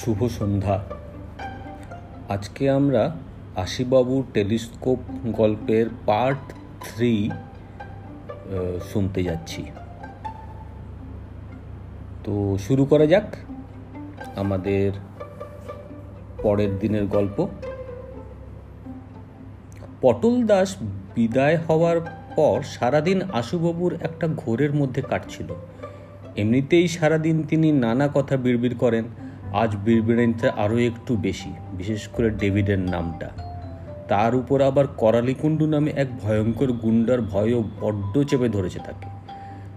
শুভ সন্ধ্যা। আজকে আমরা আশিবাবুর টেলিস্কোপ গল্পের পার্ট থ্রি শুনতে যাচ্ছি। তো শুরু করা যাক আমাদের পরের দিনের গল্প। পটল দাস বিদায় হওয়ার পর সারাদিন আশুবাবুর একটা ঘোরের মধ্যে কাটছিল। এমনিতেই সারাদিন তিনি নানা কথা বিড়বিড় করেন। আজ বিড়বিড়েনটা আরও একটু বেশি, বিশেষ করে ডেভিডের নামটা। তার উপর আবার করালিকুণ্ডু নামে এক ভয়ঙ্কর গুন্ডার ভয়ও বড্ড চেপে ধরেছে তাকে।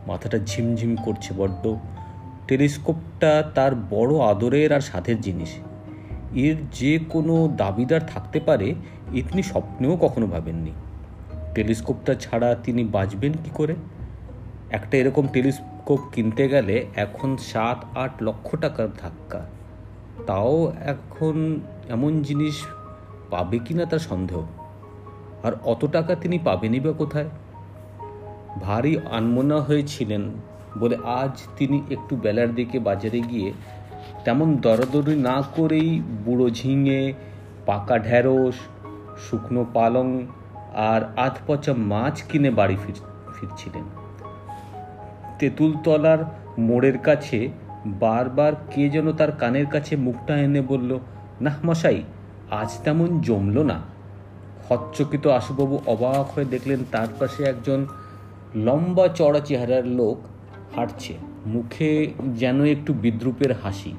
মাথাটা ঝিমঝিম করছে বড্ড। টেলিস্কোপটা তার বড় আদরের আর সাথের জিনিস। এর যে কোনো দাবিদার থাকতে পারে এ তিনি স্বপ্নেও কখনো ভাবেননি। টেলিস্কোপটা ছাড়া তিনি বাঁচবেন কি করে? একটা এরকম টেলিস্কোপ কিনতে গেলে এখন সাত আট লক্ষ টাকার ধাক্কা। তাও এখন এমন জিনিস পাবে কি না তার সন্দেহ। আর অত টাকা তিনি পাবেনই বা কোথায়? ভারী আনমনা হয়েছিলেন বলে আজ তিনি একটু বেলার দিকে বাজারে গিয়ে তেমন দরাদরি না করেই বুড়ো ঝিঙে, পাকা ঢ্যাঁড়স শুকনো পালং আর আধ পচা মাছ কিনে বাড়ি ফির, ফিরছিলেন। তেঁতুলতলার মোড়ের কাছে বারবার কে যেন তার কানের কাছে মুখটা এনে বলল না মশাই, আজ তেমন জমল না। হচ্চকিত আশুবাবু অবাক হয়ে দেখলেন তার পাশে একজন লম্বা চড়া চেহারার লোক হাঁটছে। মুখে যেন একটু বিদ্রুপের হাসি।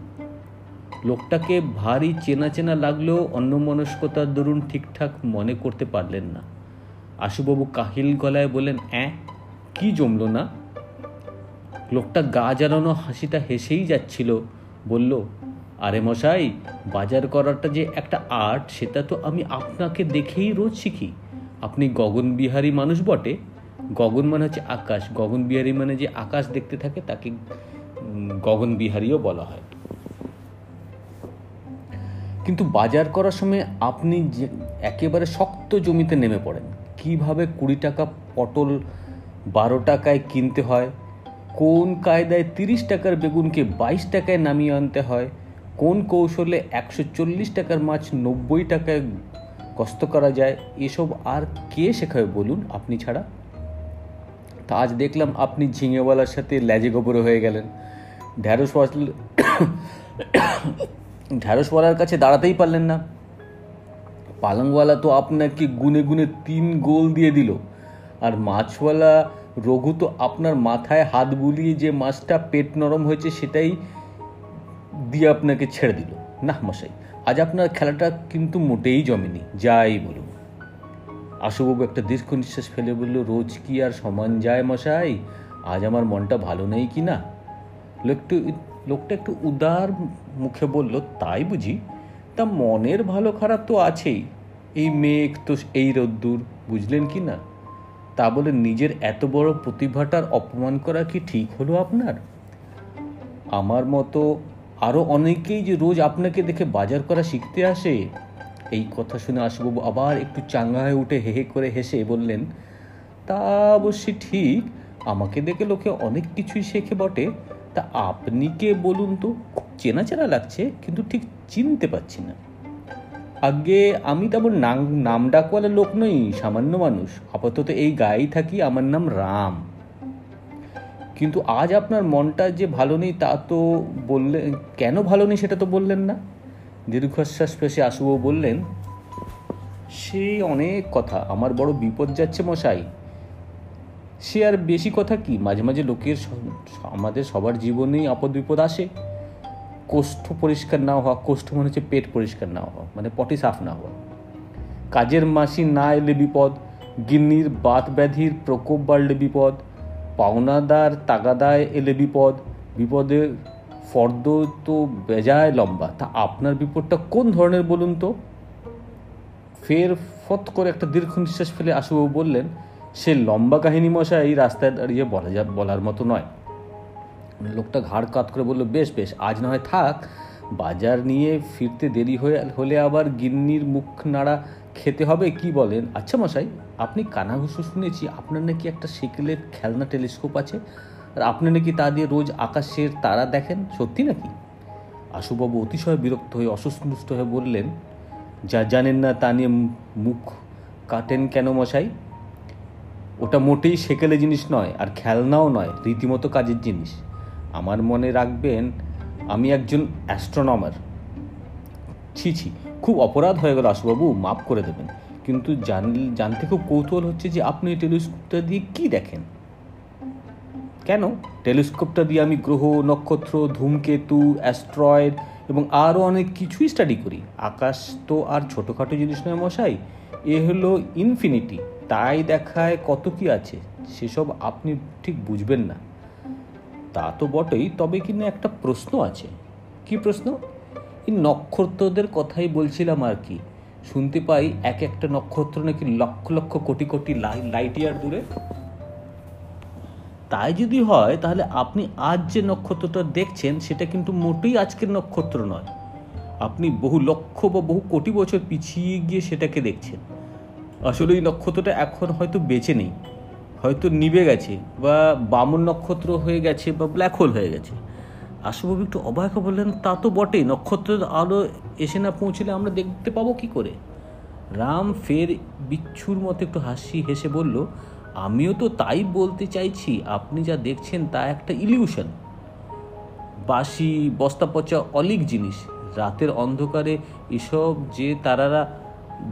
লোকটাকে ভারী চেনা চেনা লাগলেও অন্যমনস্কতার দরুন ঠিকঠাক মনে করতে পারলেন না। আশুবাবু কাহিল গলায় বললেন, অ্যাঁ, কি জমলো না? লোকটা গা জ্বালানো হাসিটা হেসেই যাচ্ছিল। বলল, আরে মশাই, বাজার করাটা যে একটা আর্ট, সেটা তো আমি আপনাকে দেখেই রোজ শিখি। আপনি গগনবিহারী মানুষ বটে। গগন মানে হচ্ছে আকাশ, গগন গগনবিহারী মানে যে আকাশ দেখতে থাকে, তাকে গগনবিহারীও বলা হয়। কিন্তু বাজার করার সময় আপনি যে একেবারে শক্ত জমিতে নেমে পড়েন। কীভাবে কুড়ি টাকা পটল বারো টাকায় কিনতে হয়? কোন কায়দায় তিরিশ টাকার বেগুনকে বাইশ টাকায় নামিয়ে আনতে হয়? কোন কৌশলে একশো চল্লিশ টাকার মাছ নব্বই টাকায় কষ্ট করা যায়? এসব আর কে শেখাবে বলুন আপনি ছাড়া? তা আজ দেখলাম আপনি ঝিঙেওয়ালার সাথে ল্যাজে গোবরে হয়ে গেলেন। ঢ্যাঁড়স ঢ্যাঁড়সওয়ালার কাছে দাঁড়াতেই পারলেন না। পালংওয়ালা তো আপনাকে গুনে গুনে তিন গোল দিয়ে দিল। আর মাছওয়ালা রঘু তো আপনার মাথায় হাত বুলিয়ে যে মাছটা পেট নরম হয়েছে সেটাই দিয়ে আপনাকে ছেড়ে দিল। না মশাই, আজ আপনার খেলাটা কিন্তু মোটেই জমেনি, যাই বলুন। আশুবাবু একটা দীর্ঘ নিঃশ্বাস ফেলে বলল, রোজ কি আর সমান যায় মশাই? আজ আমার মনটা ভালো নেই কি না? লোকটু, লোকটা একটু উদার মুখে বলল, তাই বুঝি? তা মনের ভালো খারাপ তো আছেই। এই মেঘ তো এই রোদ্দুর, বুঝলেন কি না? তা বলে নিজের এত বড় প্রতিভাটার অপমান করা কি ঠিক হলো আপনার? আমার মতো আরও অনেকেই যে রোজ আপনাকে দেখে বাজার করা শিখতে আসে, এই কথা শুনে আশুবাবু আবার একটু চাঙ্গা হয়ে উঠে হেহে করে হেসে বললেন, তা অবশ্যই ঠিক, আমাকে দেখে লোকে অনেক কিছুই শেখে বটে। তা আপনি কে বলুন তো? চেনা চেনা লাগছে, কিন্তু ঠিক চিনতে পারছি না। আগে আমি তেমন নাম নাম ডাকওয়ালা লোক নই, সামান্য মানুষ। আপাতত এই গায়েই থাকি, আমার নাম রাম। কিন্তু আজ আপনার মনটা যে ভালো নেই তা তো বললে, কেন ভালো নেই সেটা তো বললেন না? দীর্ঘশ্বাস ফেসে আসুবো বললেন, সে অনেক কথা, আমার বড় বিপদ যাচ্ছে মশাই। সে আর বেশি কথা কি? মাঝে মাঝে লোকের আমাদের সবার জীবনেই আপদ বিপদ আসে। কোষ্ঠ পরিষ্কার না হওয়া, কোষ্ঠ মানে হচ্ছে পেট পরিষ্কার না হওয়া মানে পটি সাফ না হওয়া। কাজের মাসি না এলে বিপদ, গিন্নির বাত ব্যাধির প্রকোপ বাড়লে বিপদ, পাওনাদার তাগাদায় এলে বিপদ বিপদের ফর্দ তো বেজায় লম্বা। তা আপনার বিপদটা কোন ধরনের বলুন তো? ফের ফত করে একটা দীর্ঘ নিঃশ্বাস ফেলে আশুবাবু বললেন, সে লম্বা কাহিনী মশা এই রাস্তায় দাঁড়িয়ে বলা যা, বলার মতো নয়। লোকটা ঘাড় কাত করে বলল, বেশ বেশ, আজ না হয় থাক। বাজার নিয়ে ফিরতে দেরি হয়ে, হলে আবার গিন্নির মুখ নাড়া খেতে হবে, কি বলেন? আচ্ছা মশাই, আপনি কানাঘুষো শুনেছি, আপনার নাকি একটা সেকেলের খেলনা টেলিস্কোপ আছে, আর আপনি নাকি তা দিয়ে রোজ আকাশের তারা দেখেন, সত্যি নাকি? আশুবাবু অতিশয় বিরক্ত হয়ে, অসন্তুষ্ট হয়ে বললেন, যা জানেন না তা নিয়ে মুখ কাটেন কেন মশাই? ওটা মোটেই সেকেলে জিনিস নয়, আর খেলনাও নয়, রীতিমতো কাজের জিনিস। আমার মনে রাখবেন, আমি একজন অ্যাস্ট্রোনমার। ছি ছি, খুব অপরাধ হয়ে গেল আশুবাবু, মাফ করে দেবেন। কিন্তু জান, জানতে খুব কৌতূহল হচ্ছে যে আপনি টেলিস্কোপটা দিয়ে কি দেখেন? কেন? টেলিস্কোপটা দিয়ে আমি গ্রহ, নক্ষত্র, ধূমকেতু, অ্যাস্ট্রয়েড এবং আরও অনেক কিছুই স্টাডি করি। আকাশ তো আর ছোটোখাটো জিনিস নয় মশাই, এ হলো ইনফিনিটি তাই দেখায় কত কি আছে, সেসব আপনি ঠিক বুঝবেন না। তা তো বটেই, তবে কিনা একটা প্রশ্ন আছে। কি প্রশ্ন? এই নক্ষত্রদের কথাই বলছিলাম আর কি। শুনতে পাই এক একটা নক্ষত্র নাকি লক্ষ লক্ষ কোটি কোটি লাইট ইয়ার দূরে। তাই যদি হয়, তাহলে আপনি আজ যে নক্ষত্রটা দেখছেন, সেটা কিন্তু মোটেই আজকের নক্ষত্র নয়। আপনি বহু লক্ষ বা বহু কোটি বছর পিছিয়ে গিয়ে সেটাকে দেখছেন। আসলে এই নক্ষত্রটা এখন হয়তো বেঁচে নেই। হয়তো নিবে গেছে বা বামন নক্ষত্র হয়ে গেছে বা ব্ল্যাক হোল হয়ে গেছে। আশুবাবু একটু অবাক বললেন, তা তো বটেই, নক্ষত্রের আলো এসে না পৌঁছলে আমরা দেখতে পাবো কি করে? রাম ফের বিচ্ছুর মতো একটু হাসি হেসে বলল, আমিও তো তাই বলতে চাইছি, আপনি যা দেখছেন তা একটা ইলিউশন বাসি বস্তা পচা অলিক জিনিস, রাতের অন্ধকারে এসব যে তারারা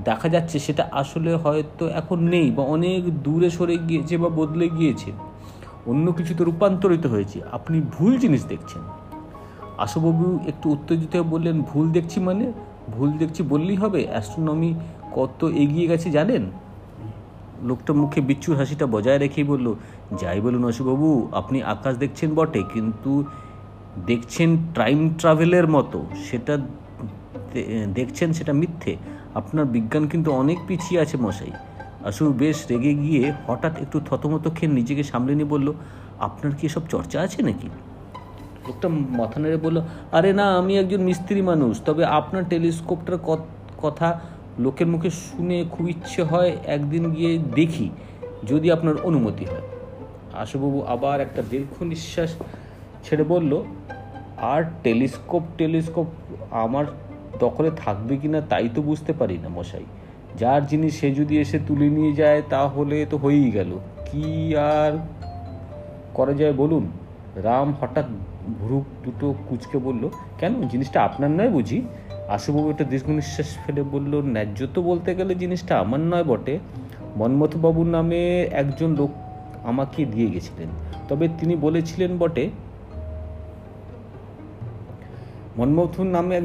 দেখা যাচ্ছে সেটা আসলে হয়তো এখন নেই বা অনেক দূরে সরে গিয়েছে বা বদলে গিয়েছে। অন্য কিছুতে রূপান্তরিত হয়েছে। আপনি ভুল জিনিস দেখছেন। আশুবাবু একটু উত্তেজিত হয়ে বললেন, ভুল দেখছি মানে? ভুল দেখছি বললেই হবে? অ্যাস্ট্রোনমি কত এগিয়ে গেছে জানেন? লোকটা মুখে বিচ্ছুর হাসিটা বজায় রেখেই বলল, যাই বলুন অশুবাবু আপনি আকাশ দেখছেন বটে, কিন্তু দেখছেন টাইম ট্রাভেলের মতো। সেটা দেখছেন সেটা মিথ্যে। আপনার বিজ্ঞান কিন্তু অনেক পিছিয়ে আছে মশাই। আশু বেশ রেগে গিয়ে হঠাৎ একটু থতমত খেয়ে নিজেকে সামলে নিয়ে বলল, আপনার কি এসব চর্চা আছে নাকি? লোকটা মাথা নেড়ে বলল, আরে না, আমি একজন মিস্ত্রি মানুষ, তবে আপনার টেলিস্কোপটার কথা লোকের মুখে শুনে খুব ইচ্ছে হয় একদিন গিয়ে দেখি, যদি আপনার অনুমতি হয়। আশুবাবু আবার একটা দীর্ঘ নিঃশ্বাস ছেড়ে বলল, আর টেলিস্কোপ টেলিস্কোপ আমার দখলে থাকবে কি না তাই তো বুঝতে পারি না মশাই। যার জিনিস সে যদি এসে তুলে নিয়ে যায়, তাহলে তো হয়েই গেল। কি আর করা যায় বলুন? রাম হঠাৎ ভুরু দুটো কুচকে বলল, কেন? জিনিসটা আপনার নয় বুঝি? আশুবাবু একটা দীর্ঘ নিঃশ্বাস ফেলে বলল ন্যায্য তো বলতে গেলে জিনিসটা আমার নয় বটে। মন্মথবাবুর নামে একজন লোক আমাকে দিয়ে গেছিলেন। তবে তিনি বলেছিলেন বটে মনমোহন নামে এক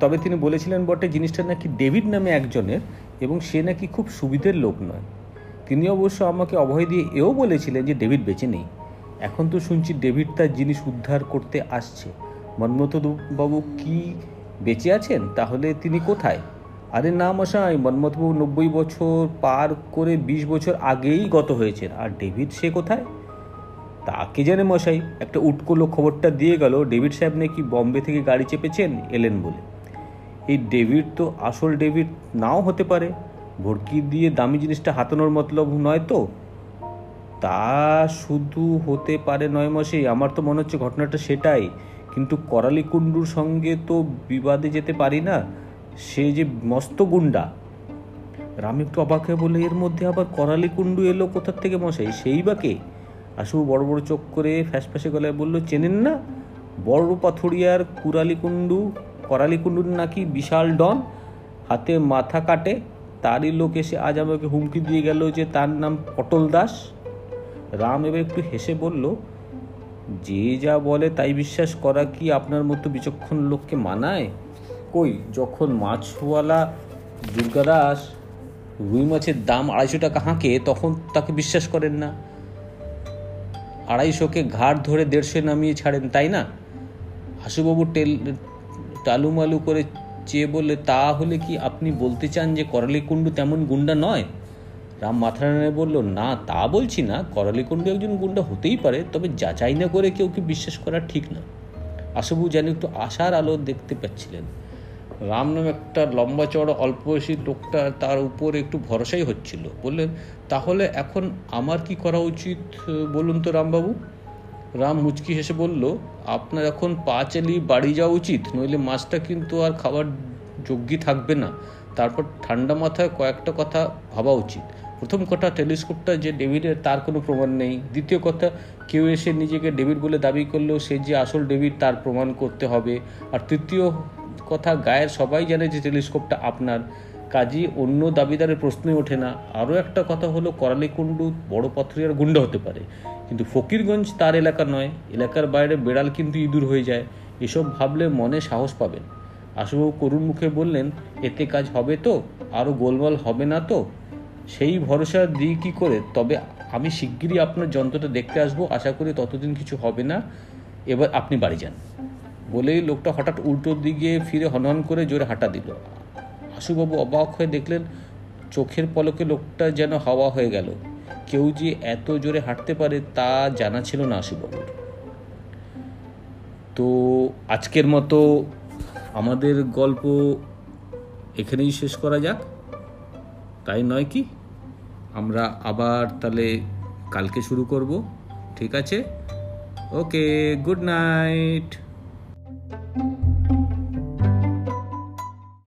তবে তিনি বলেছিলেন বটে, জিনিসটা নাকি ডেভিড নামে একজনের এবং সে নাকি খুব সুবিধের লোক নয়। তিনি অবশ্য আমাকে অভয় দিয়ে এও বলেছিলেন যে ডেভিড বেঁচে নেই। এখন তো শুনছি ডেভিড তার জিনিস উদ্ধার করতে আসছে। বাবু কি বেঁচে আছেন? তাহলে তিনি কোথায়? আরে না মশাই মন্মথবাবু নব্বই বছর পার করে বিশ বছর আগেই গত হয়েছেন। আর ডেভিড সে কোথায়? তা কে জানে মশাই? একটা উটকোলো খবরটা দিয়ে গেল, ডেভিড সাহেব নাকি বম্বে থেকে গাড়ি চেপেছেন এলেন বলে। এই ডেভিড তো আসল ডেভিড নাও হতে পারে। ভর্কি দিয়ে দামি জিনিসটা হাতানোর মতলব নয় তো? তা শুধু হতে পারে নয় মশাই, আমার তো মনে হচ্ছে ঘটনাটা সেটাই। কিন্তু করালি কুণ্ডুর সঙ্গে তো বিবাদে যেতে পারি না। সে যে মস্ত গুন্ডা রাম একটু অবাক হয়ে বলে এর মধ্যে আবার করালি কুণ্ডু এলো কোথার থেকে মশাই? সেই বা কে? আশু বড় বড় চোখ করে ফ্যাস ফ্যাসে গলায় বলল, চেনেন না? বড় পাথুরিয়ার কুরালি কুণ্ডু করালি কুণ্ডুর নাকি বিশাল ডন। হাতে মাথা কাটে, তারই লোক এসে আজ আমাকে হুমকি দিয়ে গেল যে তার নাম পটল দাস। রাম এবার একটু হেসে বলল, যে যা বলে তাই বিশ্বাস করা কি আপনার মতো বিচক্ষণ লোককে মানায়? কই, যখন মাছওয়ালা দুর্গা দাস রুই মাছের দাম আড়াইশো টাকা হাঁকে, তখন তাকে বিশ্বাস করেন না। আড়াইশোকে ঘাট ধরে দেড়শো নামিয়ে ছাড়েন, তাই না? হাসুবাবু টেল, টালুমালু করে চেয়ে বললে তাহলে কি আপনি বলতে চান যে করালি কুণ্ডু তেমন গুন্ডা নয়? রাম মাথা বলল, না, তা বলছি না। করালি কুণ্ডু একজন গুন্ডা হতেই পারে, তবে যাচাই না করে কেউ কি বিশ্বাস করা ঠিক না? আশুবাবু যেন একটু আশার আলো দেখতে পাচ্ছিলেন। রাম নামে একটা লম্বা চড়া অল্প বয়সী লোকটা তার উপর একটু ভরসাই হচ্ছিল। বললেন, তাহলে এখন আমার কি করা উচিত, বলুন তো রামবাবু? রাম মুচকি হেসে বলল, আপনার এখন পা চালিয়ে বাড়ি যাওয়া উচিত, নইলে মাছটা কিন্তু আর খাবার যোগ্যই থাকবে না। তারপর ঠান্ডা মাথায় কয়েকটা কথা ভাবা উচিত। প্রথম কথা, টেলিস্কোপটা যে ডেভিডের, তার কোনো প্রমাণ নেই। দ্বিতীয় কথা, কেউ এসে নিজেকে ডেভিড বলে দাবি করলেও সে যে আসল ডেভিড, তার প্রমাণ করতে হবে। আর তৃতীয় কথা গায়ের সবাই জানে যে টেলিস্কোপটা আপনার। কাজী অন্য দাবিদারের প্রশ্নই ওঠে না। আরও একটা কথা হলো, করালিকুণ্ডু বড় পাথরিয়ার গুন্ডা হতে পারে। কিন্তু ফকিরগঞ্জ তার এলাকা নয়। এলাকার বাইরে বেড়াল কিন্তু ইঁদুর হয়ে যায়। এসব ভাবলে মনে সাহস পাবেন। আশুবাবু করুণ মুখে বললেন, এতে কাজ হবে তো? আরও গোলমাল হবে না তো? সেই ভরসা দিই কী করে? তবে আমি শিগগিরই আপনার যন্ত্রটা দেখতে আসব। আশা করি ততদিন কিছু হবে না। এবার আপনি বাড়ি যান। বলেই লোকটা হঠাৎ উল্টোর দিকে ফিরে হনহন করে জোরে হাঁটা দিল। আশুবাবু অবাক হয়ে দেখলেন, চোখের পলকে লোকটা যেন হাওয়া হয়ে গেল। কেউ যে এত জোরে হাঁটতে পারে তা জানা ছিল না আশুবাবুর তো আজকের মতো আমাদের গল্প এখানেই শেষ করা যাক। তাই নয় কি? আমরা আবার তাহলে কালকে শুরু করব, ঠিক আছে? Okay, good night.